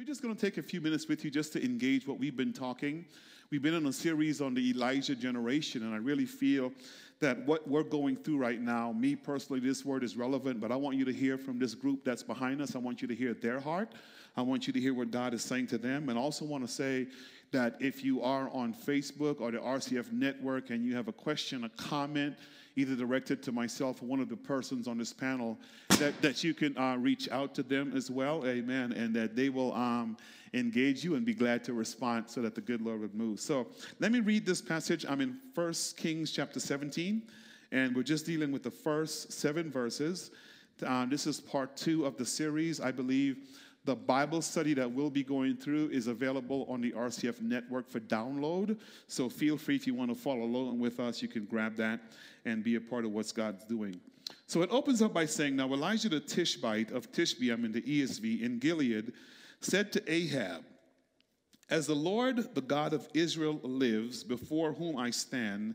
We're just going to take a few minutes with you just to engage what we've been talking. We've been in a series on the Elijah generation, and I really feel that what we're going through right now, me personally, this word is relevant, but I want you to hear from this group that's behind us. I want you to hear their heart. I want you to hear what God is saying to them. And also want to say that if you are on Facebook or the RCF network and you have a question, a comment, either directed to myself or one of the persons on this panel, that, that you can uh, reach out to them as well, amen, and that they will um, engage you and be glad to respond so that the good Lord would move. So let me read this passage. I'm in 1 Kings chapter 17, and we're just dealing with the first seven verses. Uh, this is part two of the series, I believe. The Bible study that we'll be going through is available on the RCF network for download. So feel free if you want to follow along with us, you can grab that and be a part of what God's doing. So it opens up by saying, Now Elijah the Tishbite of Tishbe, I'm in the ESV, in Gilead, said to Ahab, As the Lord, the God of Israel, lives, before whom I stand,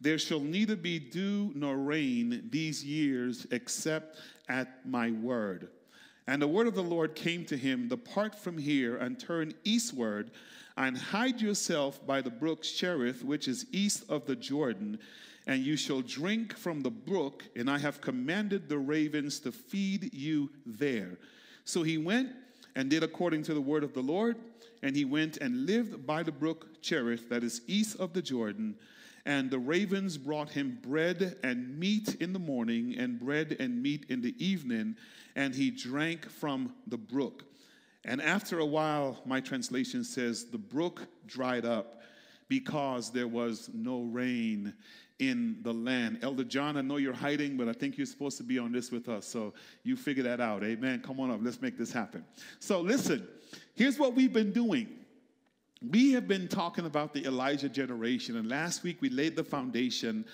there shall neither be dew nor rain these years except at my word. And the word of the Lord came to him Depart from here and turn eastward and hide yourself by the brook Cherith, which is east of the Jordan and you shall drink from the brook, and I have commanded the ravens to feed you there. So he went and did according to the word of the Lord, and he went and lived by the brook Cherith, that is east of the Jordan. And the ravens brought him bread and meat in the morning, and bread and meat in the evening, and he drank from the brook. And after a while, my translation says, the brook dried up because there was no rain in the land. Elder John, I know you're hiding, but I think you're supposed to be on this with us. So you figure that out. Amen. Come on up. Let's make this happen. So listen, here's what we've been doing. We have been talking about the Elijah generation, and last week we laid the foundation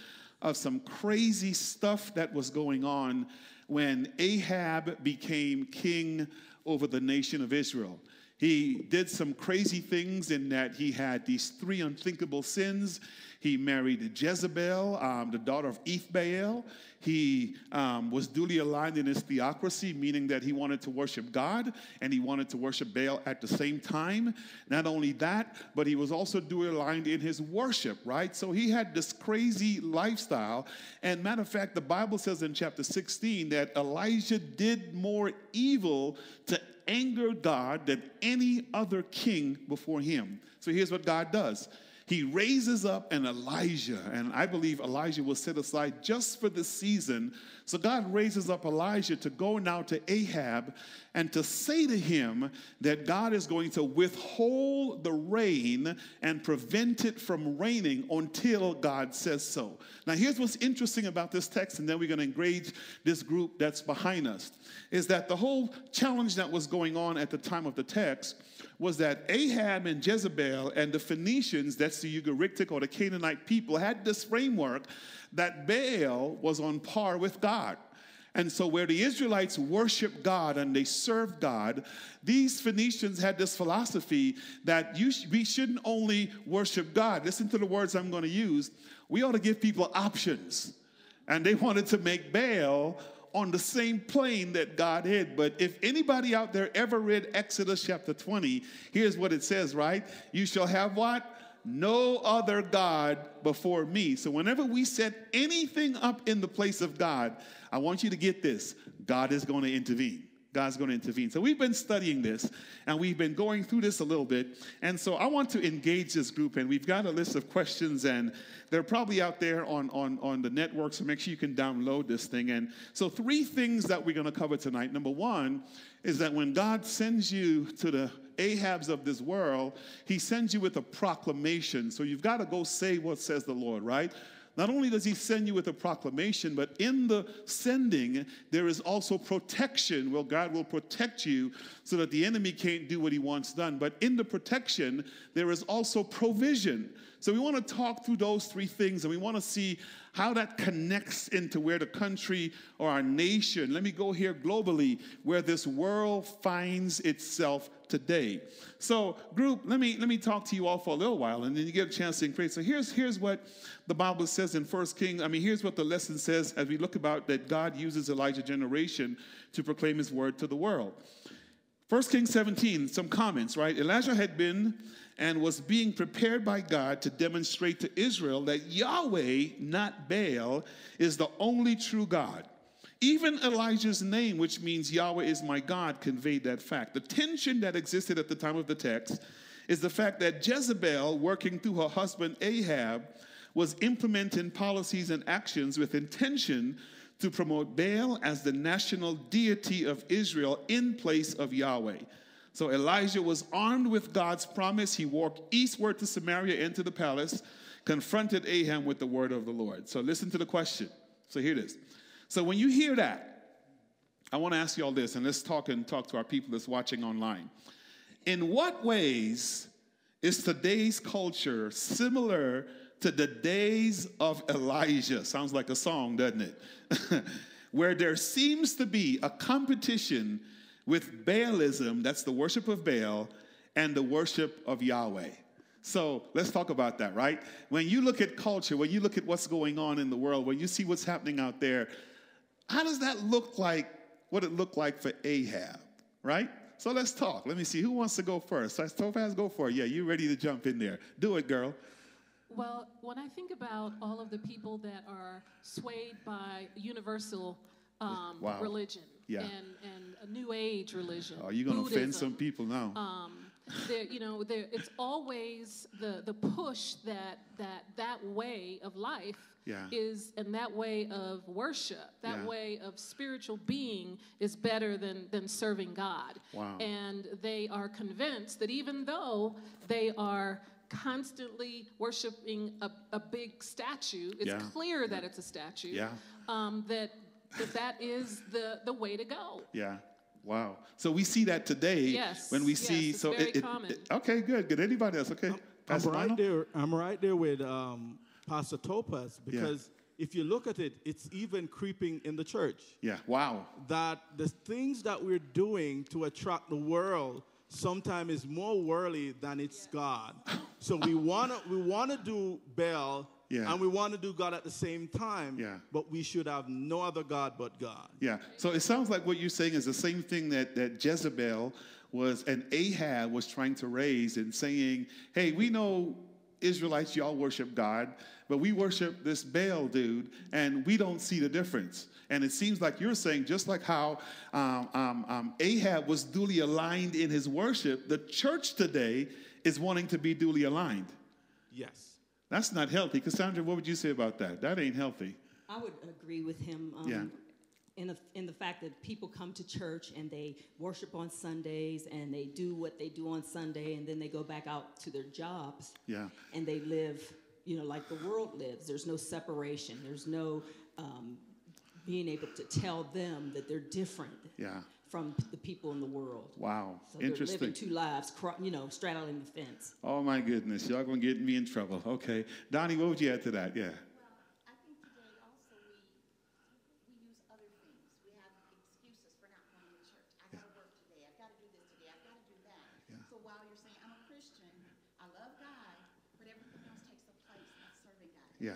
of some crazy stuff that was going on when Ahab became king over the nation of Israel. He did some crazy things in that he had these three unthinkable sins. He married Jezebel, um, the daughter of Ethbaal. He um, was duly aligned in his theocracy, meaning that he wanted to worship God and he wanted to worship Baal at the same time. Not only that, but he was also duly aligned in his worship, right? So he had this crazy lifestyle. And matter of fact, the Bible says in chapter 16 that Elijah did more evil to anger God than any other king before him. So here's what God does he raises up an Elijah, and I believe Elijah was set aside just for this season. So God raises up Elijah to go now to Ahab and to say to him that God is going to withhold the rain and prevent it from raining until God says so. Now, here's what's interesting about this text, and then we're going to engage this group that's behind us, is that the whole challenge that was going on at the time of the text was that Ahab and Jezebel and the Phoenicians, that's the Ugaritic or the Canaanite people, had this framework that Baal was on par with God. And so, where the Israelites worship God and they serve God, these Phoenicians had this philosophy that you sh- we shouldn't only worship God. Listen to the words I'm going to use. We ought to give people options. And they wanted to make Baal on the same plane that God had. But if anybody out there ever read Exodus chapter 20, here's what it says, right? You shall have what? No other God before me. So whenever we set anything up in the place of God, I want you to get this God is going to intervene. God's going to intervene. So we've been studying this and we've been going through this a little bit. And so I want to engage this group and we've got a list of questions and they're probably out there on, on, on the network. So make sure you can download this thing. And so three things that we're going to cover tonight. Number one is that when God sends you to the Ahabs of this world, he sends you with a proclamation. So you've got to go say what says the Lord, right? Not only does he send you with a proclamation, but in the sending, there is also protection. Well, God will protect you so that the enemy can't do what he wants done. But in the protection, there is also provision. So we want to talk through those three things and we want to see how that connects into where the country or our nation, let me go here globally, where this world finds itself today. So, group, let me let me talk to you all for a little while, and then you get a chance to increase. So here's here's what the Bible says in First King. I mean, here's what the lesson says as we look about that God uses Elijah generation to proclaim His word to the world. First Kings 17, some comments, right? Elijah had been and was being prepared by God to demonstrate to Israel that Yahweh, not Baal, is the only true God. Even Elijah's name, which means Yahweh is my God, conveyed that fact. The tension that existed at the time of the text is the fact that Jezebel, working through her husband Ahab, was implementing policies and actions with intention to promote Baal as the national deity of Israel in place of Yahweh. So Elijah was armed with God's promise. He walked eastward to Samaria into the palace, confronted Ahab with the word of the Lord. So listen to the question. So here it is. So when you hear that, I want to ask you all this, and let's talk and talk to our people that's watching online. In what ways is today's culture similar to the days of Elijah? Sounds like a song, doesn't it? Where there seems to be a competition with Baalism, that's the worship of Baal, and the worship of Yahweh. So let's talk about that, right? When you look at culture, when you look at what's going on in the world, when you see what's happening out there, how does that look like what it looked like for Ahab, right? So let's talk. Let me see. Who wants to go first? So Topaz, go for it. Yeah, you ready to jump in there. Do it, girl. Well, when I think about all of the people that are swayed by universal um, wow. religion yeah. and, and a new age religion. Are you going to offend some people now? Um, there, you know, there, it's always the, the push that, that that way of life yeah. is, and that way of worship, that yeah. way of spiritual being is better than, than serving God. Wow. And they are convinced that even though they are constantly worshiping a, a big statue, it's yeah. clear that it's a statue, yeah. um, that, that that is the, the way to go. Yeah. Wow. So we see that today yes, when we yes, see so it, it, it, okay, good. Good. Anybody else? Okay. I'm, I'm right there. I'm right there with um, Pastor Topaz because yeah. if you look at it, it's even creeping in the church. Yeah. Wow. That the things that we're doing to attract the world sometimes is more worldly than it's yeah. God. So we wanna we wanna do Baal yeah. And we want to do God at the same time. Yeah. But we should have no other God but God. Yeah. So it sounds like what you're saying is the same thing that, that Jezebel was and Ahab was trying to raise and saying, hey, we know Israelites, y'all worship God, but we worship this Baal dude, and we don't see the difference. And it seems like you're saying, just like how um, um, um, Ahab was duly aligned in his worship, the church today is wanting to be duly aligned. Yes. That's not healthy. Cassandra, what would you say about that? That ain't healthy. I would agree with him. Um, yeah. In, a, in the fact that people come to church and they worship on Sundays and they do what they do on Sunday and then they go back out to their jobs. Yeah. And they live, you know, like the world lives. There's no separation. There's no um, being able to tell them that they're different. Yeah from the people in the world. Wow, so interesting. They're living two lives, you know, straddling the fence. Oh my goodness, y'all gonna get me in trouble. Okay, Donnie, what would you add to that? Yeah. Well, I think today also we we use other things. We have excuses for not going to church. I got to work today. I've got to do this today. I've got to do that. Yeah. So while you're saying I'm a Christian, I love God, but everything else takes the place of serving God. Yeah.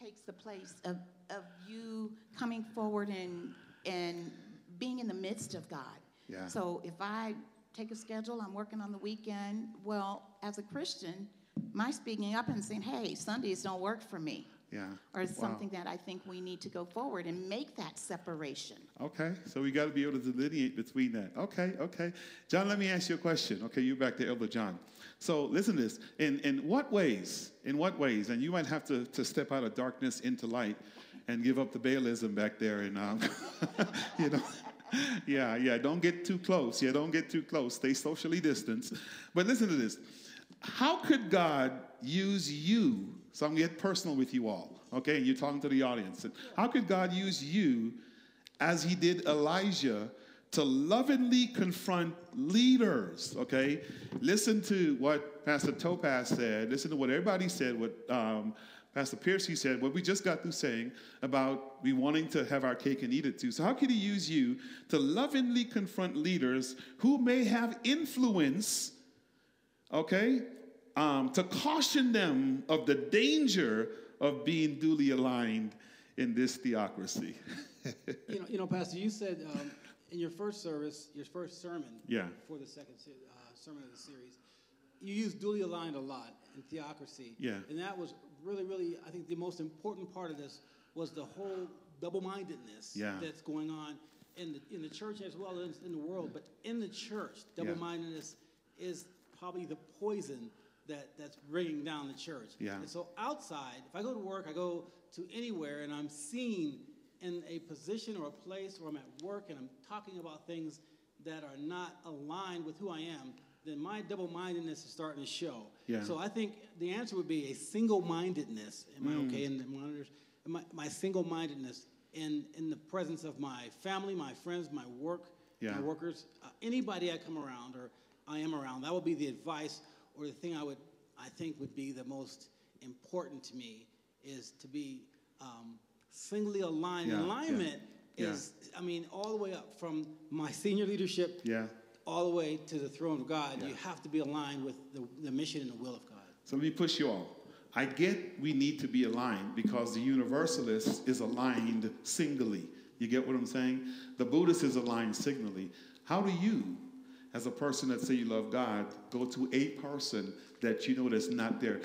Takes the place of of you coming forward and and being in the midst of God. Yeah. So if I take a schedule, I'm working on the weekend, well, as a Christian, my speaking up and saying, hey, Sundays don't work for me. Yeah. Or wow. something that I think we need to go forward and make that separation. Okay. So we got to be able to delineate between that. Okay. Okay. John, let me ask you a question. Okay. You're back to Elder John. So listen to this. In, in what ways, in what ways, and you might have to, to step out of darkness into light and give up the Baalism back there and, um, you know. yeah, yeah, don't get too close. Yeah, don't get too close. Stay socially distanced. But listen to this. How could God use you? So I'm going to get personal with you all, okay? You're talking to the audience. How could God use you as he did Elijah to lovingly confront leaders, okay? Listen to what Pastor Topaz said. Listen to what everybody said, what um, Pastor Piercy said, what we just got through saying about we wanting to have our cake and eat it too. So, how could he use you to lovingly confront leaders who may have influence, okay, um, to caution them of the danger of being duly aligned in this theocracy? you, know, you know, Pastor, you said um, in your first service, your first sermon yeah. for the second uh, sermon of the series, you used duly aligned a lot in theocracy. Yeah. And that was really, really, I think the most important part of this was the whole double-mindedness yeah. that's going on in the, in the church as well as in the world. But in the church, double-mindedness yeah. is probably the poison that, that's bringing down the church. Yeah. And so outside, if I go to work, I go to anywhere, and I'm seen in a position or a place where I'm at work and I'm talking about things that are not aligned with who I am, then my double-mindedness is starting to show. Yeah. So I think the answer would be a single-mindedness. Am mm. I okay in the monitors? My, my single-mindedness in, in the presence of my family, my friends, my work, yeah. my workers, uh, anybody I come around or I am around. That would be the advice or the thing I would, I think would be the most important to me is to be um, singly aligned. Yeah, Alignment yeah, is, yeah. I mean, all the way up from my senior leadership yeah. all the way to the throne of God. You have to be aligned with the, the mission and the will of God. So let me push you all. I get we need to be aligned because the universalist is aligned singly. You get what I'm saying? The Buddhist is aligned signally. How do you, as a person that say you love God, go to a person that you know that's not there?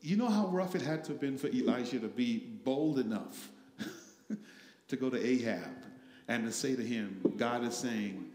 You know how rough it had to have been for Elijah to be bold enough to go to Ahab and to say to him, God is saying,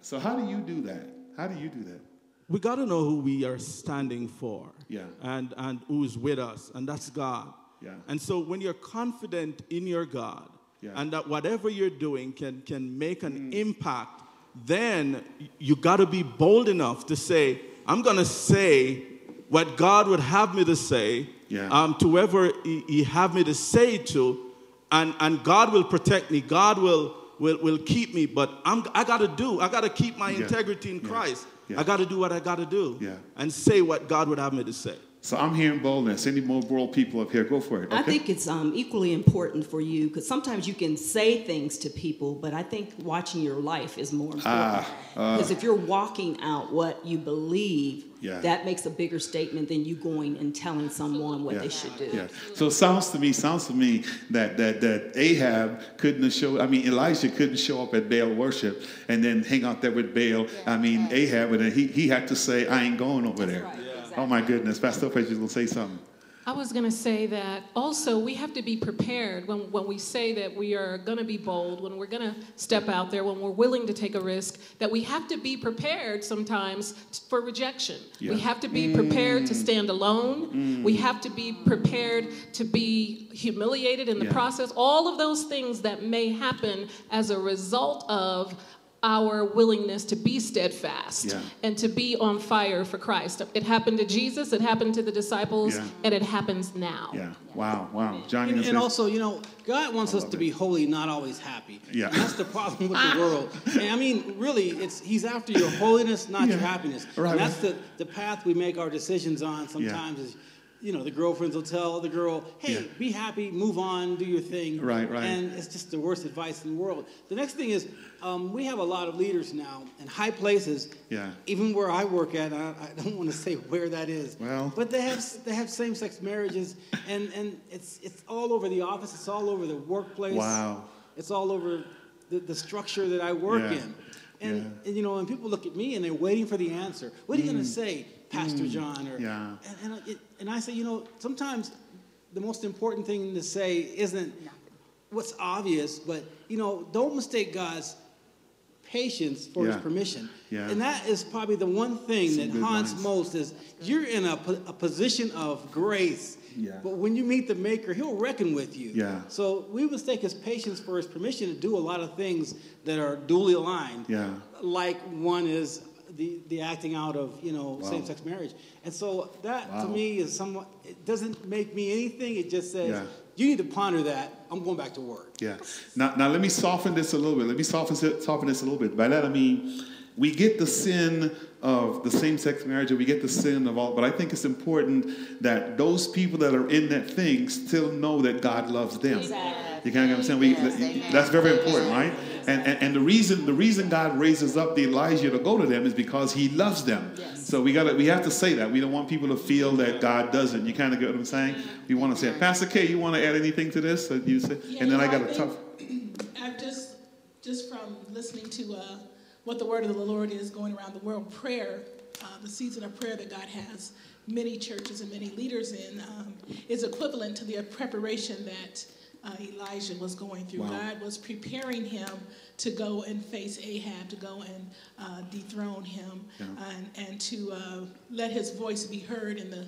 so how do you do that? How do you do that? We got to know who we are standing for. Yeah. And, and who's with us, and that's God. Yeah. And so when you're confident in your God, yeah. and that whatever you're doing can, can make an mm. impact, then you got to be bold enough to say, I'm going to say what God would have me to say yeah. um, to whoever he, he have me to say to, and, and God will protect me. God will, will, will keep me, but I'm, I got to do, I got to keep my yeah. integrity in Christ. Yeah. I got to do what I got to do and say what God would have me to say. So I'm hearing boldness. Any more bold people up here? Go for it. Okay? I think it's um, equally important for you because sometimes you can say things to people, but I think watching your life is more important. Because ah, uh, if you're walking out what you believe, yeah. that makes a bigger statement than you going and telling someone what yeah. they should do. Yeah. So it sounds to me, sounds to me that that that Ahab couldn't have showed. I mean, Elijah couldn't show up at Baal worship and then hang out there with Baal. I mean, Ahab, and he he had to say, "I ain't going over there." Right. Oh my goodness, Pastor Lopez is going to say something. I was going to say that also we have to be prepared when, when we say that we are going to be bold, when we're going to step out there, when we're willing to take a risk, that we have to be prepared sometimes for rejection. Yeah. We have to be prepared to stand alone. Mm. We have to be prepared to be humiliated in the yeah. process. All of those things that may happen as a result of our willingness to be steadfast yeah. and to be on fire for Christ. It happened to Jesus, it happened to the disciples, yeah. and it happens now. Yeah. Wow. Wow. John, and, and also, you know, God wants us to it. be holy, not always happy. Yeah. And that's the problem with the ah. world. And I mean, really, it's He's after your holiness, not yeah. your happiness. Right. And that's the, the path we make our decisions on sometimes is you know, the girlfriends will tell the girl, hey, yeah. be happy, move on, do your thing. Right, right. And it's just the worst advice in the world. The next thing is, um, we have a lot of leaders now in high places. Yeah. Even where I work at, I, I don't want to say where that is. Well. But they have they have same-sex marriages, and and it's it's all over the office. It's all over the workplace. Wow. It's all over the, the structure that I work yeah. in. And, yeah. and, you know, and people look at me and they're waiting for the answer. What are you going to mm. say, Pastor mm. John? Or, yeah. And, and, it, and I say, you know, sometimes the most important thing to say isn't what's obvious, but you know, don't mistake God's patience for yeah. his permission. Yeah. And that is probably the one thing Some that haunts lines. most is you're in a, a position of grace. Yeah. But when you meet the maker, he'll reckon with you. Yeah. So we mistake his patience for his permission to do a lot of things that are duly aligned. Yeah. Like one is the, the acting out of, you know, wow. same-sex marriage. And so that wow. to me is somewhat, it doesn't make me anything. It just says, yeah. you need to ponder that. I'm going back to work. Yeah. Now, now let me soften this a little bit. Let me soften, soften this a little bit. By that I mean, we get the sin of the same-sex marriage and we get the sin of all, but I think it's important that those people that are in that thing still know that God loves them. Exactly. You kind of understand? We, yes, that's very important, right? And, and, and, the reason the reason God raises up the Elijah to go to them is because He loves them. Yes. So we got to we have to say that. We don't want people to feel that God doesn't. You kind of get what I'm saying? We want to say, Pastor K, you want to add anything to this? That you say, yeah, and then I got a tough. I just just from listening to uh, what the word of the Lord is going around the world, prayer, uh, the season of prayer that God has many churches and many leaders in, um, is equivalent to the preparation that uh, Elijah was going through. Wow. God was preparing him to go and face Ahab, to go and uh, dethrone him, yeah. and, and to uh, let his voice be heard in the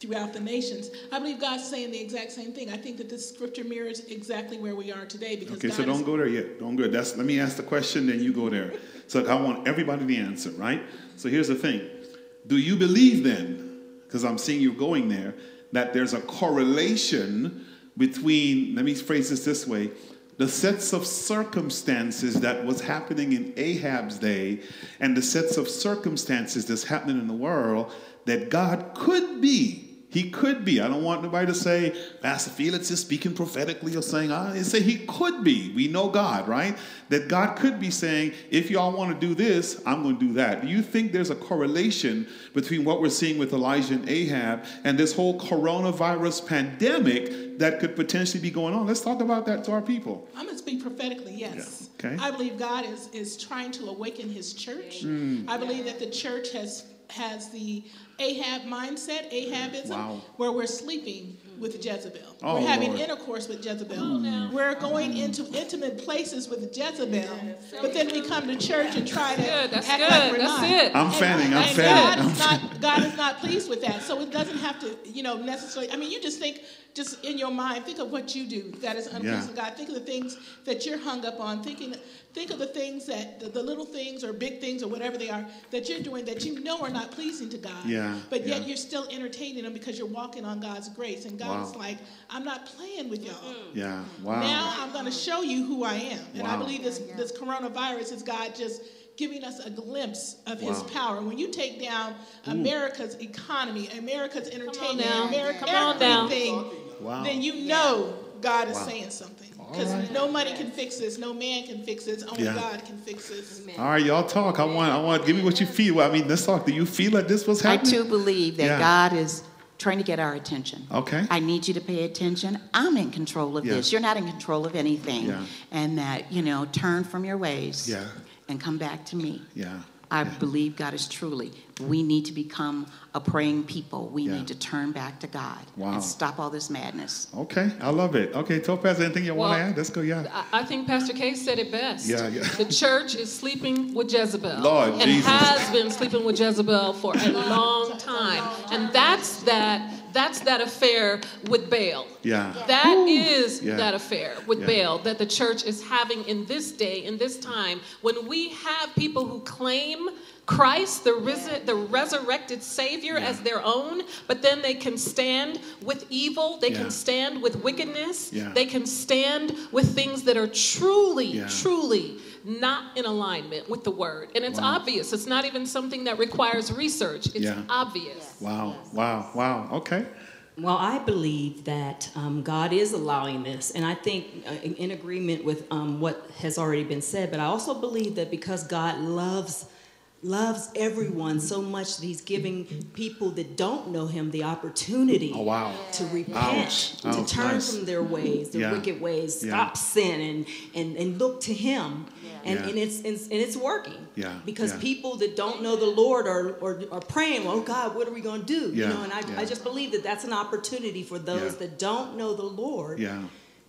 throughout the nations. I believe God's saying the exact same thing. I think that this scripture mirrors exactly where we are today. Because okay, God so don't go there yet. Don't go. That's let me ask the question, then you go there. So I want everybody to answer, right? So here's the thing: Do you believe then? Because I'm seeing you going there. That there's a correlation between. Let me phrase this this way: the sets of circumstances that was happening in Ahab's day, and the sets of circumstances that's happening in the world that God could be he could be. I don't want nobody to say, Pastor Felix is speaking prophetically or saying, ah, I say he could be. We know God, right? That God could be saying, if y'all want to do this, I'm going to do that. Do you think there's a correlation between what we're seeing with Elijah and Ahab and this whole coronavirus pandemic that could potentially be going on? Let's talk about that to our people. I'm going to speak prophetically, yes. Yeah. Okay. I believe God is, is trying to awaken his church. Mm. I believe that the church has has the Ahab mindset, Ahabism, wow. where we're sleeping with Jezebel. Oh, we're having Lord. intercourse with Jezebel. Oh, we're going into intimate places with Jezebel, but then we come to church and try to good, that's act good. like we're that's not. It. I'm fanning. I'm fanning. God is, not, God is not pleased with that. So it doesn't have to, you know, necessarily. I mean, you just think just in your mind, think of what you do that is unpleasing yeah. God. Think of the things that you're hung up on. Thinking, think of the things that the, the, little things or big things or whatever they are that you're doing that you know are not pleasing to God. Yeah. But yet yeah. you're still entertaining them because you're walking on God's grace. And God wow. is like, I'm not playing with y'all. Yeah. Wow. Now I'm going to show you who I am. And wow. I believe this this coronavirus is God just giving us a glimpse of wow. his power. When you take down Ooh. America's economy, America's entertainment, America, everything, wow. then you know God is wow. saying something. Because right. no money can fix this, no man can fix this, only yeah. God can fix this. All right, y'all talk. I want, I want. Give me what you feel. I mean, let's talk. Do you feel like this was happening? I too believe that yeah. God is trying to get our attention. Okay. I need you to pay attention. I'm in control of yeah. this. You're not in control of anything. Yeah. And that you know, turn from your ways. Yeah. And come back to me. Yeah. I believe God is truly. We need to become a praying people. We yeah. need to turn back to God wow. and stop all this madness. Okay, I love it. Okay, Topaz, anything you well, want to add? Let's go, yeah. I think Pastor Case said it best. Yeah, yeah. The church is sleeping with Jezebel. Lord and Jesus. has been sleeping with Jezebel for a long time. And that's that that's that affair with Baal. Yeah. That Ooh. is yeah. that affair with yeah. Baal that the church is having in this day, in this time, when we have people who claim Christ, the, risen, the resurrected Savior, yeah. as their own, but then they can stand with evil, they yeah. can stand with wickedness, yeah. they can stand with things that are truly, truly not in alignment with the Word. And it's wow. obvious. It's not even something that requires research, it's obvious. Wow, wow, wow. Okay. Well, I believe that um, God is allowing this, and I think uh, in, in, agreement with um, what has already been said, but I also believe that because God loves loves everyone so much that he's giving people that don't know him the opportunity oh, wow. to repent, Ouch. to Ouch. turn nice. from their ways, their yeah. wicked ways, yeah. stop sin and, and, and look to him. Yeah. And, and, it's, and it's working. Yeah. Because people that don't know the Lord are, are, are praying, well, oh God, what are we going to do? You know, and I, I just believe that that's an opportunity for those that don't know the Lord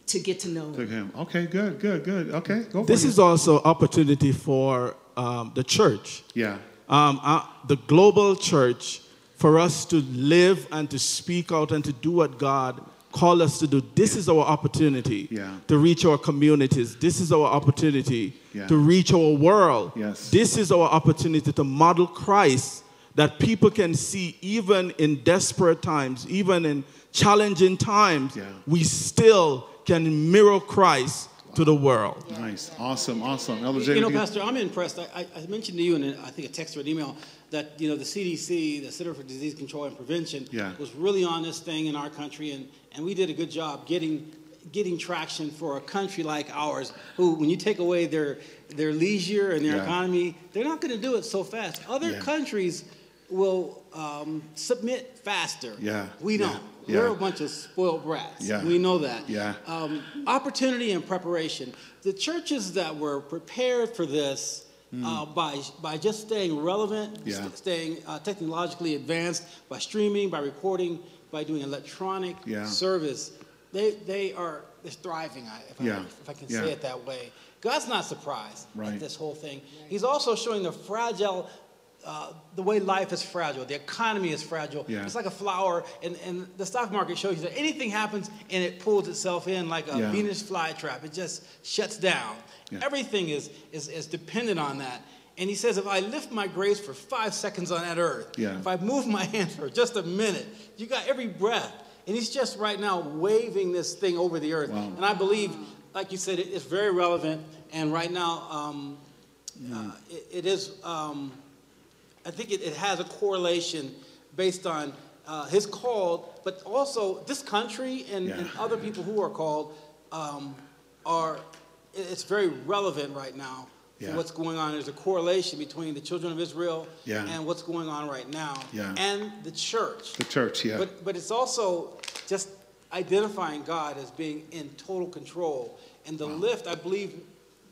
to get to know him. Okay, good, good, good. Okay, go This it. is also opportunity for um, the church. Yeah. Um, uh, the global church, for us to live and to speak out and to do what God called us to do. This is our opportunity yeah. to reach our communities. This is our opportunity yeah. to reach our world. Yes. This is our opportunity to model Christ that people can see even in desperate times, even in challenging times, yeah. we still can mirror Christ to the world. Nice, awesome, awesome. Elder J, you know, Pastor, I'm impressed. I, I, mentioned to you in I think a text or an email that you know the CDC, the Center for Disease Control and Prevention, yeah. was really on this thing in our country, and and we did a good job getting getting traction for a country like ours, who when you take away their their leisure and their yeah. economy, they're not going to do it so fast. Other yeah. countries will um, submit faster. Yeah. We don't. Yeah. We're a bunch of spoiled brats. Yeah. We know that. Yeah. Um, opportunity and preparation. The churches that were prepared for this mm. uh, by, by just staying relevant, yeah. st- staying uh, technologically advanced, by streaming, by recording, by doing electronic yeah. service, they, they are thriving, if, yeah. I, if I can say it that way. God's not surprised right. at this whole thing. He's also showing the fragile uh, the way life is fragile, the economy is fragile. Yeah. It's like a flower, and, and the stock market shows you that anything happens and it pulls itself in like a yeah. Venus flytrap. It just shuts down. Yeah. Everything is, is, is dependent on that. And he says, if I lift my grace for five seconds on that earth, if I move my hand for just a minute, you got every breath. And he's just right now waving this thing over the earth. Wow. And I believe, like you said, it's very relevant. And right now, um, uh, it, it is. Um, I think it, it has a correlation based on uh, his call, but also this country and, yeah. and other people who are called um, are, it's very relevant right now yeah. what's going on. There's a correlation between the children of Israel yeah. and what's going on right now and the church. The church, yeah. But, but it's also just identifying God as being in total control. And the wow. lift, I believe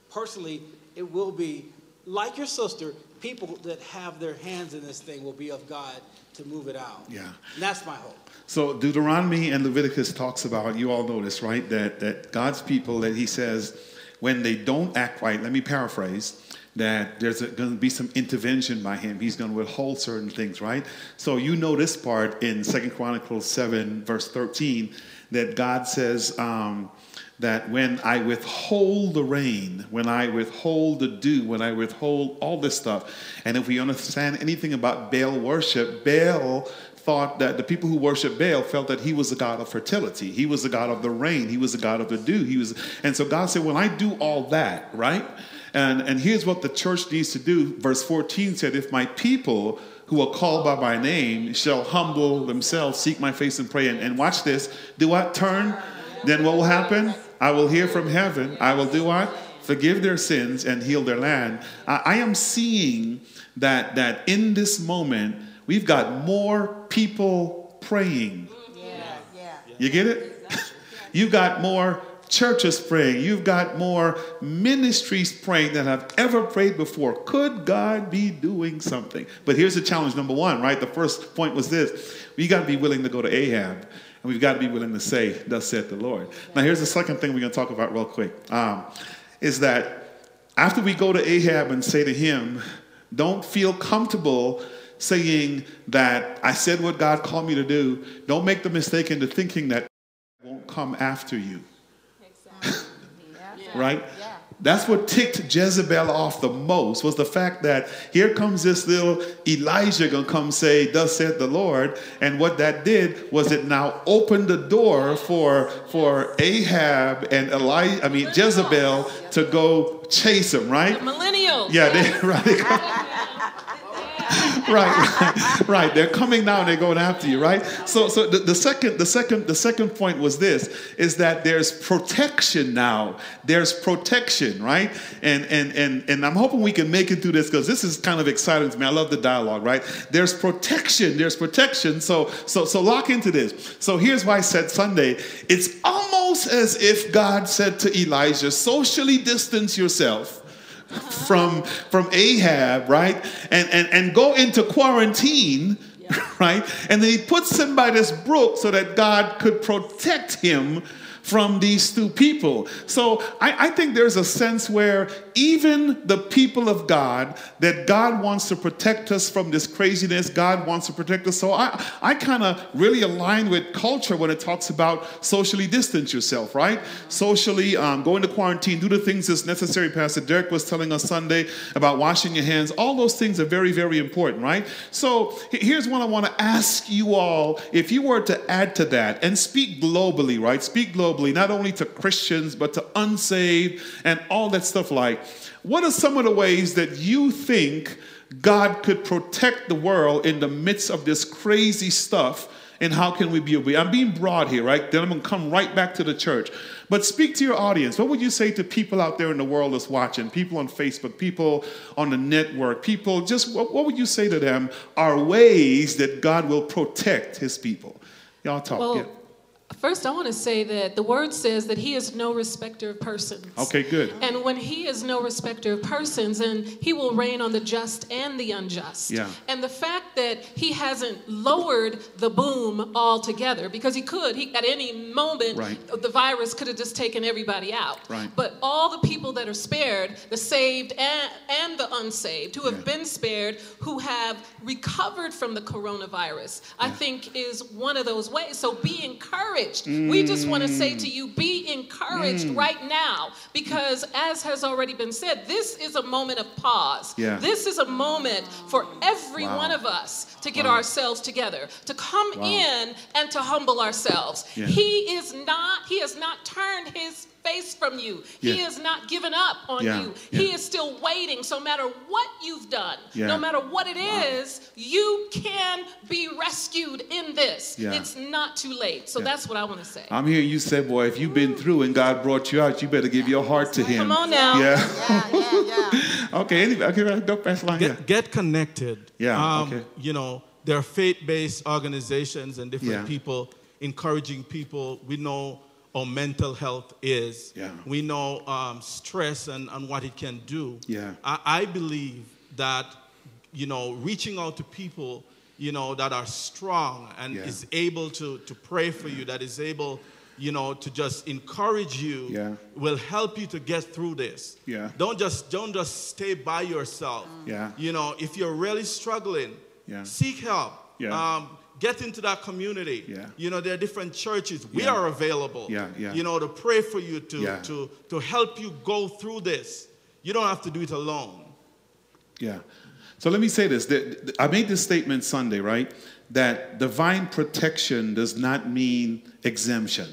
personally, it will be like your sister, people that have their hands in this thing will be of God to move it out. Yeah. And that's my hope. So Deuteronomy and Leviticus talks about, you all know this, right? That that God's people that he says when they don't act right, let me paraphrase, that there's going to be some intervention by him. He's going to withhold certain things, right? So you know this part in Second Chronicles 7, verse 13, that God says, um, that when I withhold the rain, when I withhold the dew, when I withhold all this stuff, and if we understand anything about Baal worship, Baal thought that the people who worship Baal felt that he was the god of fertility. He was the god of the rain. He was the god of the dew. He was, and so God said, when I do all that, right? And, and here's what the church needs to do. Verse 14 said, if my people who are called by my name shall humble themselves, seek my face and pray. And, and watch this. Do I turn? Then what will happen? I will hear from heaven. I will do what? Forgive their sins and heal their land. I, I am seeing that, that in this moment, we've got more people praying. Yeah, yeah. You get it? You've got more churches praying. You've got more ministries praying than I've ever prayed before. Could God be doing something? But here's the challenge number one, right? The first point was this we got to be willing to go to Ahab and we've got to be willing to say, Thus saith the Lord. Now, here's the second thing we're going to talk about real quick um, is that after we go to Ahab and say to him, Don't feel comfortable saying that I said what God called me to do. Don't make the mistake into thinking that won't come after you. Exactly. right? That's what ticked Jezebel off the most was the fact that here comes this little Elijah gonna come say, Thus said the Lord. And what that did was it now opened the door for, for Ahab and Elijah, I mean Jezebel to go chase him, right? The Millennials. Yeah, they, right. right, right, right. They're coming now and they're going after you, right? So, so the, the second, the second, the second point was this: is that there's protection now. There's protection, right? And and and and I'm hoping we can make it through this because this is kind of exciting to me. I love the dialogue, right? There's protection. There's protection. So so so lock into this. So here's why I said Sunday. It's almost as if God said to Elijah, socially distance yourself from, from Ahab, right? And, and, and go into quarantine, yeah. right? And then he puts him by this brook so that God could protect him from these two people. So I, I, think there's a sense where even the people of God, that God wants to protect us from this craziness, God wants to protect us. So I, I kind of really align with culture when it talks about socially distance yourself, right? Socially, um, go into quarantine, do the things that's necessary. Pastor Derek was telling us Sunday about washing your hands. All those things are very, very important, right? So here's what I want to ask you all if you were to add to that and speak globally, right? Speak globally not only to Christians, but to unsaved and all that stuff like. What are some of the ways that you think God could protect the world in the midst of this crazy stuff and how can we be obedient? I'm being broad here, right? Then I'm going to come right back to the church. But speak to your audience. What would you say to people out there in the world that's watching, people on Facebook, people on the network, people, just what, what would you say to them are ways that God will protect his people? Y'all talk. Well, yeah. First, I want to say that the word says that he is no respecter of persons. Okay, good. And when he is no respecter of persons, and he will rain on the just and the unjust. Yeah. And the fact that he hasn't lowered the boom altogether, because he could, he, at any moment, right. the virus could have just taken everybody out. Right. But all the people that are spared, the saved and, and the unsaved, who have yeah. been spared, who have recovered from the coronavirus. I think is one of those ways. So be encouraged. Mm. We just want to say to you, be encouraged mm. right now because, as has already been said, this is a moment of pause. Yeah. This is a moment for every wow. one of us to get wow. ourselves together, to come wow. in and to humble ourselves. Yeah. He is not, he has not turned his face from you. Yeah. He has not given up on yeah. you. Yeah. He is still waiting. So, no matter what you've done, no matter what it is, you can be rescued in this. It's not too late. So, that's what I want to say. I'm hearing you say, boy, if you've been through and God brought you out, you better give your heart to Him. Come on now. Yeah. yeah, yeah, yeah. okay, anyway, okay, don't pass line. Get, get connected. Yeah. Um, okay. You know, there are faith based organizations and different people encouraging people. We know or mental health is. Yeah. We know um, stress and, and what it can do. Yeah. I, I believe that, you know, reaching out to people, you know, that are strong and yeah. is able to, to pray for you, that is able, you know, to just encourage you yeah. will help you to get through this. Yeah. Don't just don't just stay by yourself. Yeah. You know, if you're really struggling, yeah. seek help. Yeah. Um, get into that community. Yeah. You know, there are different churches. We yeah. are available. Yeah, yeah. You know, to pray for you, to, yeah. to, to help you go through this. You don't have to do it alone. Yeah. So let me say this. I made this statement Sunday, right? That divine protection does not mean exemption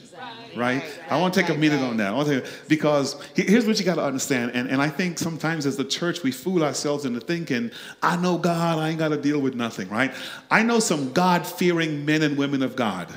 right? I want to take a minute on that. I want to because here's what you got to understand, and, and I think sometimes as the church we fool ourselves into thinking, I know God, I ain't got to deal with nothing, right? I know some God fearing men and women of God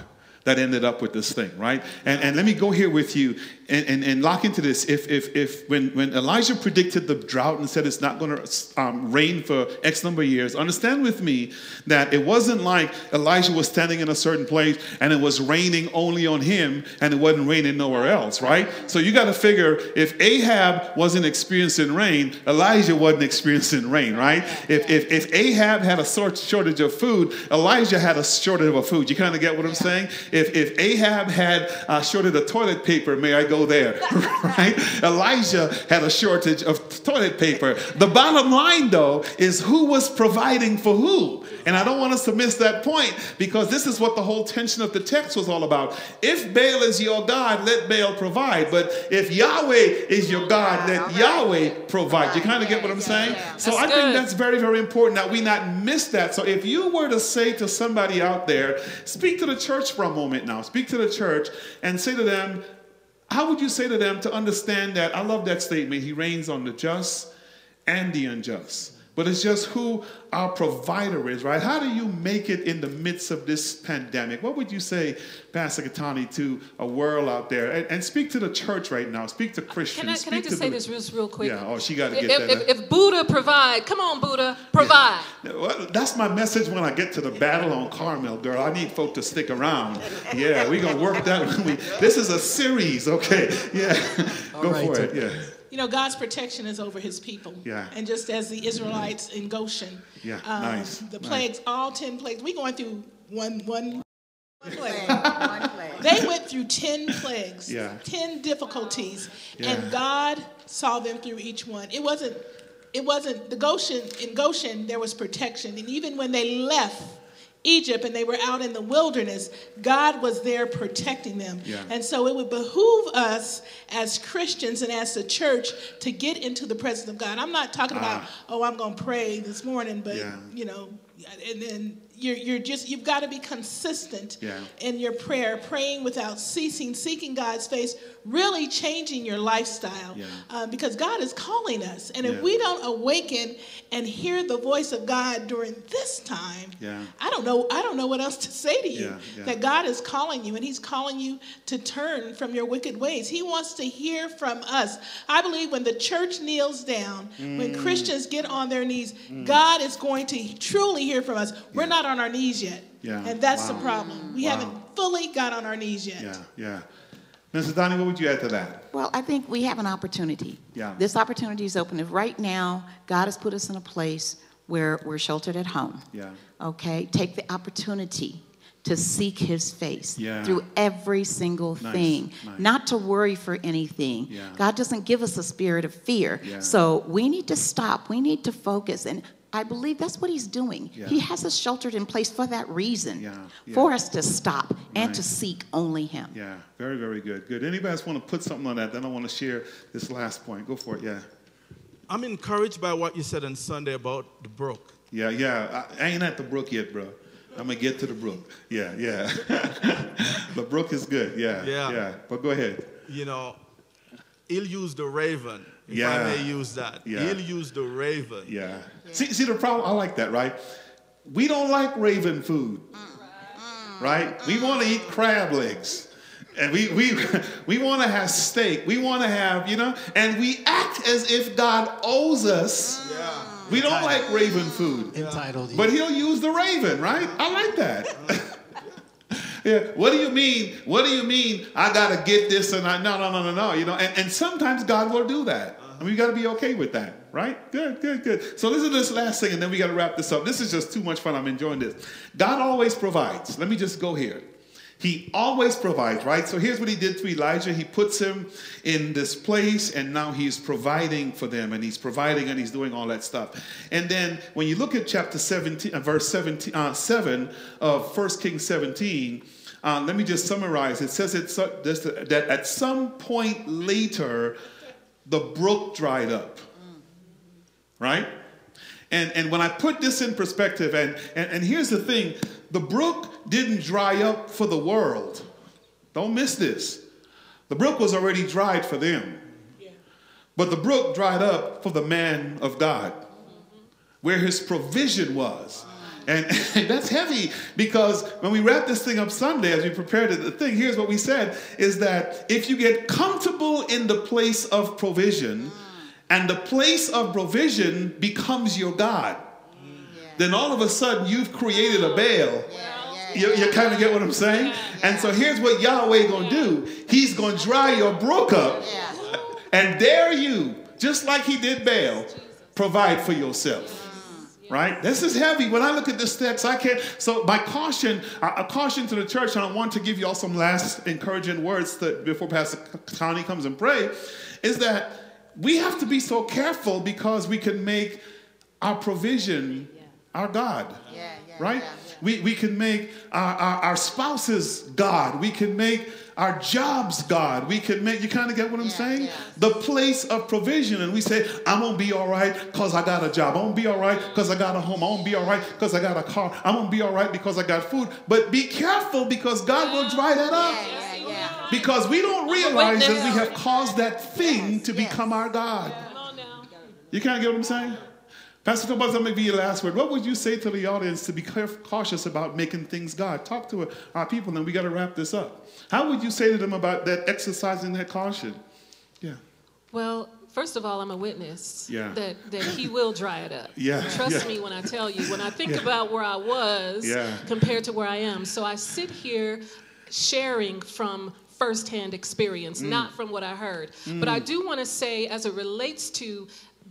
that ended up with this thing, right? And, and let me go here with you and, and, and lock into this. If, if, if when, when Elijah predicted the drought and said it's not going to um, rain for X number of years, understand with me that it wasn't like Elijah was standing in a certain place and it was raining only on him and it wasn't raining nowhere else, right? So you got to figure if Ahab wasn't experiencing rain, Elijah wasn't experiencing rain, right? If, if, if Ahab had a sort shortage of food, Elijah had a shortage of food. You kind of get what I'm saying? If Ahab had uh, a shortage of toilet paper, may I go go there, right? Elijah had a shortage of toilet paper. The bottom line, though, is who was providing for who. And I don't want us to miss that point because this is what the whole tension of the text was all about. If Baal is your God, let Baal provide. But if Yahweh is your God, let Yahweh provide. You kind of get what I'm saying? So I think that's very, very important that we not miss that. So if you were to say to somebody out there, speak to the church for a moment now, speak to the church and say to them, how would you say to them to understand that? I love that statement. He rains on the just and the unjust. But it's just who our provider is, right? How do you make it in the midst of this pandemic? What would you say, Pastor Katani, to a world out there? And, and speak to the church right now. Speak to Christians. Can I, can I just say the, this real, real quick? Yeah, oh, she got to get if, that. If, if, Buddha provide, come on, Buddha, provide. Yeah. Well, that's my message when I get to the battle on Carmel, girl. I need folk to stick around. Yeah, we're going to work that. We, this is a series, okay? Yeah, go right. for it, yeah. You know, God's protection is over his people. Yeah. And just as the Israelites in Goshen, yeah, um, nice. the plagues, nice. all 10 plagues, we're going through one, one, one plague. one plague. They went through 10 plagues, yeah. 10 difficulties, yeah. and God saw them through each one. It wasn't, it wasn't, the Goshen, in Goshen, there was protection. And even when they left, Egypt and they were out in the wilderness, God was there protecting them. Yeah. And so it would behoove us as Christians and as the church to get into the presence of God. I'm not talking about, ah. oh, I'm going to pray this morning, but, yeah. you know, and then you're, you're just you've got to be consistent yeah. in your prayer praying without ceasing seeking god's face really changing your lifestyle yeah. uh, because God is calling us. And if we don't awaken and hear the voice of God during this time, yeah. I don't know. I don't know what else to say to you. That God is calling you, and He's calling you to turn from your wicked ways. He wants to hear from us. I believe when the church kneels down, mm. when Christians get on their knees, mm. God is going to truly hear from us. We're not on our knees yet. Yeah. And that's wow. the problem. We wow. haven't fully got on our knees yet. Yeah, yeah. Mrs. Donnie, what would you add to that? Well, I think we have an opportunity. Yeah. This opportunity is open. If right now God has put us in a place where we're sheltered at home. Yeah. Okay. Take the opportunity to seek his face yeah. through every single nice, thing, nice. not to worry for anything. Yeah. God doesn't give us a spirit of fear. Yeah. So we need to stop. We need to focus. And I believe that's what he's doing. Yeah. He has us sheltered in place for that reason, yeah. Yeah. for us to stop and to seek only him. Yeah, very, very good. Good. Anybody else want to put something on that? Then I want to share this last point. Go for it. Yeah. I'm encouraged by what you said on Sunday about the brook. Yeah, yeah. I, I ain't at the brook yet, bro. I'm gonna get to the brook. Yeah, yeah. the brook is good. Yeah, yeah, yeah. But go ahead. You know, he'll use the raven if yeah. I may use that. Yeah. He'll use the raven. Yeah. yeah. See, see the problem? I like that, right? We don't like raven food, right? We want to eat crab legs. And we, we, we want to have steak. We want to have, you know, and we act as if God owes us. Yeah. We don't like raven food. Entitled. But he'll use the raven, right? I like that. Uh-huh. yeah. What do you mean? What do you mean? I gotta get this and I no no no no no. You know, and, and sometimes God will do that. I mean, you got to be okay with that, right? Good, good, good. So listen to this last thing, and then we got to wrap this up. This is just too much fun. I'm enjoying this. God always provides. Let me just go here. He always provides, right? So here's what he did to Elijah. He puts him in this place, and now he's providing for them, and he's providing and he's doing all that stuff. And then when you look at chapter 17, uh, verse 17, uh, 7 of 1 Kings 17, uh, let me just summarize. It says it's, uh, this, that at some point later, the brook dried up. Right? And, and when I put this in perspective, and, and, and here's the thing the brook didn't dry up for the world. Don't miss this. The brook was already dried for them. But the brook dried up for the man of God, where his provision was. And, and, that's heavy because when we wrap this thing up Sunday, as we prepared the thing, here's what we said is that if you get comfortable in the place of provision, ah. and the place of provision becomes your God, then all of a sudden you've created a Baal. You, you kind of get what I'm saying? And so here's what Yahweh gonna do. He's gonna dry your brook up. And dare you, just like he did Baal, provide for yourself right? This is heavy. When I look at this text, I can't. So, my caution, a caution to the church, and I want to give you all some last encouraging words that before Pastor Connie comes and pray, is that we have to be so careful because we can make our provision yeah. our God, yeah, yeah, right? We, we can make our, our, our spouses God. We can make our jobs, God. We can make, you kind of get what I'm yeah, saying? Yeah. The place of provision. And we say, I'm going to be all right because I got a job. I'm going to be all right because I got a home. I'm going to be all right because I got a car. I'm going to be all right because I got food. But be careful because God will dry that up. Yeah, because we don't realize that we have caused that thing yes, to yes. become our God. You kind of get what I'm saying? Pastor Tobias, that may be your last word. What would you say to the audience to be cautious about making things God? Talk to our people, and we got to wrap this up. How would you say to them about that exercising that caution? Yeah. Well, first of all, I'm a witness yeah. that, that he will dry it up. Yeah. Trust yeah. me when I tell you, when I think about where I was yeah. compared to where I am. So I sit here sharing from firsthand experience, mm. not from what I heard. Mm. But I do want to say, as it relates to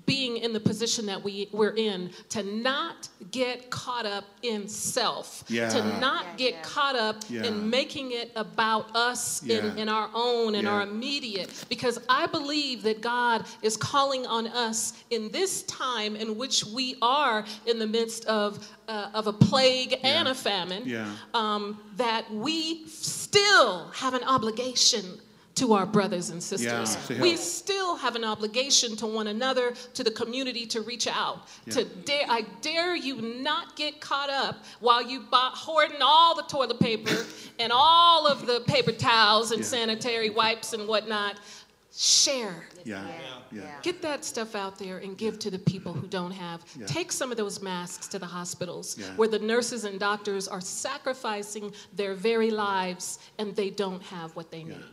being in the position that we, we're in, to not get caught up in self, yeah. to not yeah, get yeah. caught up in making it about us in, in our own and our immediate. Because I believe that God is calling on us in this time in which we are in the midst of, uh, of a plague and a famine, um, that we still have an obligation to our brothers and sisters. Yeah, we still have an obligation to one another, to the community to reach out. Yeah. To dare, I dare you not get caught up while you buy, hoarding all the toilet paper and all of the paper towels and yeah. sanitary wipes and whatnot. Share. Yeah. Yeah. Get that stuff out there and give to the people who don't have. Yeah. Take some of those masks to the hospitals yeah. where the nurses and doctors are sacrificing their very lives and they don't have what they need.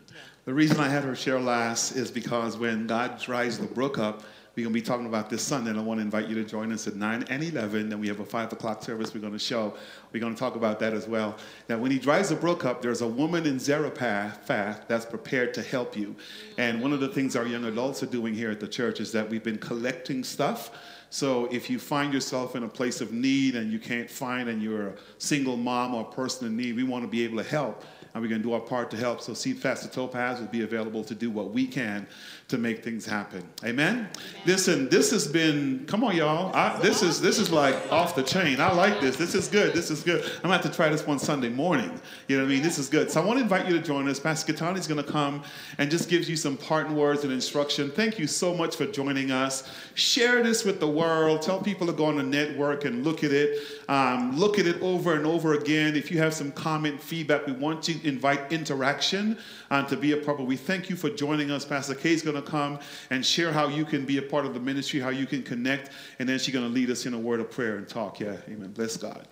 The reason I had her share last is because when God dries the brook up, we're going to be talking about this Sunday, and I want to invite you to join us at 9 and 11. Then we have a 5 o'clock service we're going to show. We're going to talk about that as well. Now, when he dries the brook up, there's a woman in Zarephath that's prepared to help you. And one of the things our young adults are doing here at the church is that we've been collecting stuff. So if you find yourself in a place of need and you can't find, and you're a single mom or a person in need, we want to be able to help and we're going to do our part to help. So Seed Pastor Topaz will be available to do what we can to make things happen. Amen? Amen. Listen, this has been, come on, y'all. I, this is this is like off the chain. I like this. This is good. This is good. I'm to have to try this one Sunday morning. You know what I mean? This is good. So I want to invite you to join us. Pastor Katani is going to come and just gives you some parting words and instruction. Thank you so much for joining us. Share this with the world. Tell people to go on the network and look at it. Um, look at it over and over again. If you have some comment, feedback, we want to invite interaction uh, to be a part. We thank you for joining us. Pastor Kay is going to come and share how you can be a part of the ministry, how you can connect, and then she's going to lead us in a word of prayer and talk. Yeah, amen. Bless God.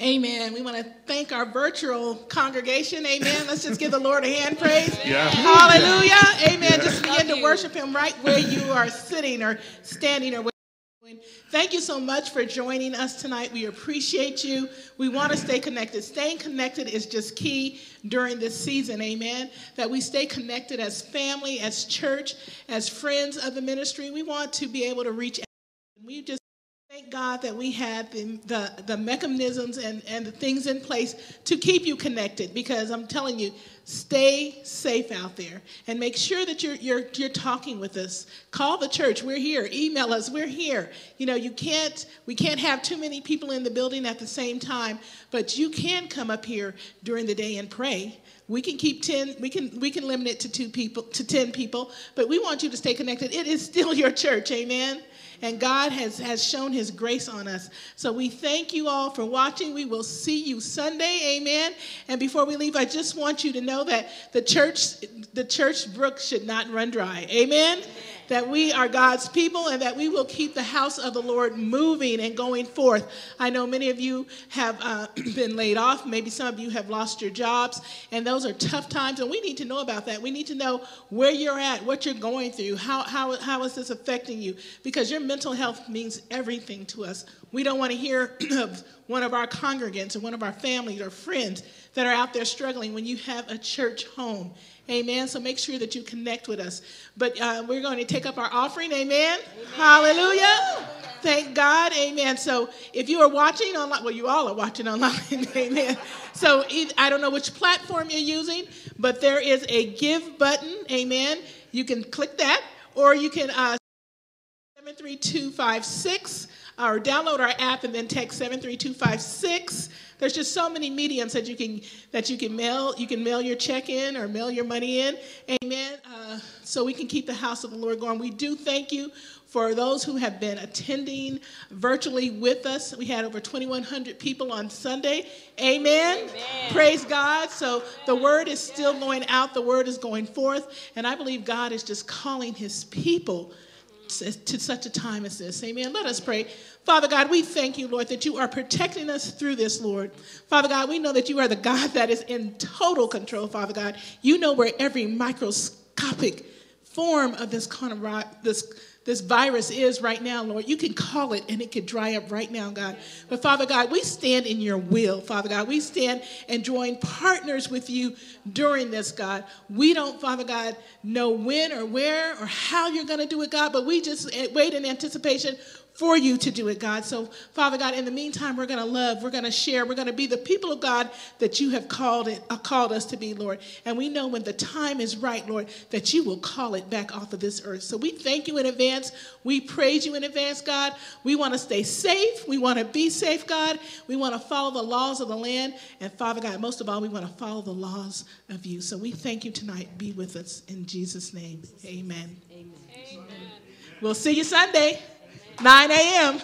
Amen. We want to thank our virtual congregation. Amen. Let's just give the Lord a hand praise. Yeah. Hallelujah. Amen. Yeah. Just begin to worship Him right where you are sitting or standing or Thank you so much for joining us tonight. We appreciate you. We want to stay connected. Staying connected is just key during this season, amen. That we stay connected as family, as church, as friends of the ministry. We want to be able to reach out. We just Thank God that we have the, the, the, mechanisms and, and the things in place to keep you connected because I'm telling you, stay safe out there and make sure that you're, you're, you're talking with us. Call the church, we're here. Email us, we're here. You know, you can't, we can't have too many people in the building at the same time, but you can come up here during the day and pray. We can keep 10, we can, we can limit it to two people, to 10 people, but we want you to stay connected. It is still your church, amen? And God has, has shown his grace on us. So we thank you all for watching. We will see you Sunday. Amen. And before we leave, I just want you to know that the church, the church brook should not run dry. Amen. Amen that we are God's people and that we will keep the house of the Lord moving and going forth. I know many of you have uh, been laid off. Maybe some of you have lost your jobs, and those are tough times, and we need to know about that. We need to know where you're at, what you're going through, how, how, how is this affecting you, because your mental health means everything to us. We don't want to hear of one of our congregants or one of our families or friends that are out there struggling when you have a church home Amen. So make sure that you connect with us. But uh, we're going to take up our offering. Amen. Amen. Hallelujah. Thank God. Amen. So if you are watching online, well, you all are watching online. Amen. So I don't know which platform you're using, but there is a give button. Amen. You can click that, or you can uh, 73256 or download our app and then text 73256 there's just so many mediums that you can that you can mail. You can mail your check in or mail your money in. Amen. Uh, so we can keep the house of the Lord going. We do thank you for those who have been attending virtually with us. We had over 2,100 people on Sunday. Amen. Amen. Praise God. So the word is still going out, the word is going forth. And I believe God is just calling his people to such a time as this. Amen. Let us pray. Father God, we thank you, Lord, that you are protecting us through this, Lord. Father God, we know that you are the God that is in total control, Father God. You know where every microscopic form of this this this virus is right now, Lord. You can call it and it could dry up right now, God. But Father God, we stand in your will, Father God. We stand and join partners with you during this, God. We don't, Father God, know when or where or how you're going to do it, God, but we just eh, wait in anticipation for you to do it, God. So, Father God, in the meantime, we're going to love, we're going to share, we're going to be the people of God that you have called it, uh, called us to be, Lord. And we know when the time is right, Lord, that you will call it back off of this earth. So we thank you in advance. We praise you in advance, God. We want to stay safe. We want to be safe, God. We want to follow the laws of the land. And Father God, most of all, we want to follow the laws of you. So we thank you tonight. Be with us in Jesus' name. Amen. Amen. Amen. We'll see you Sunday. 9 a.m.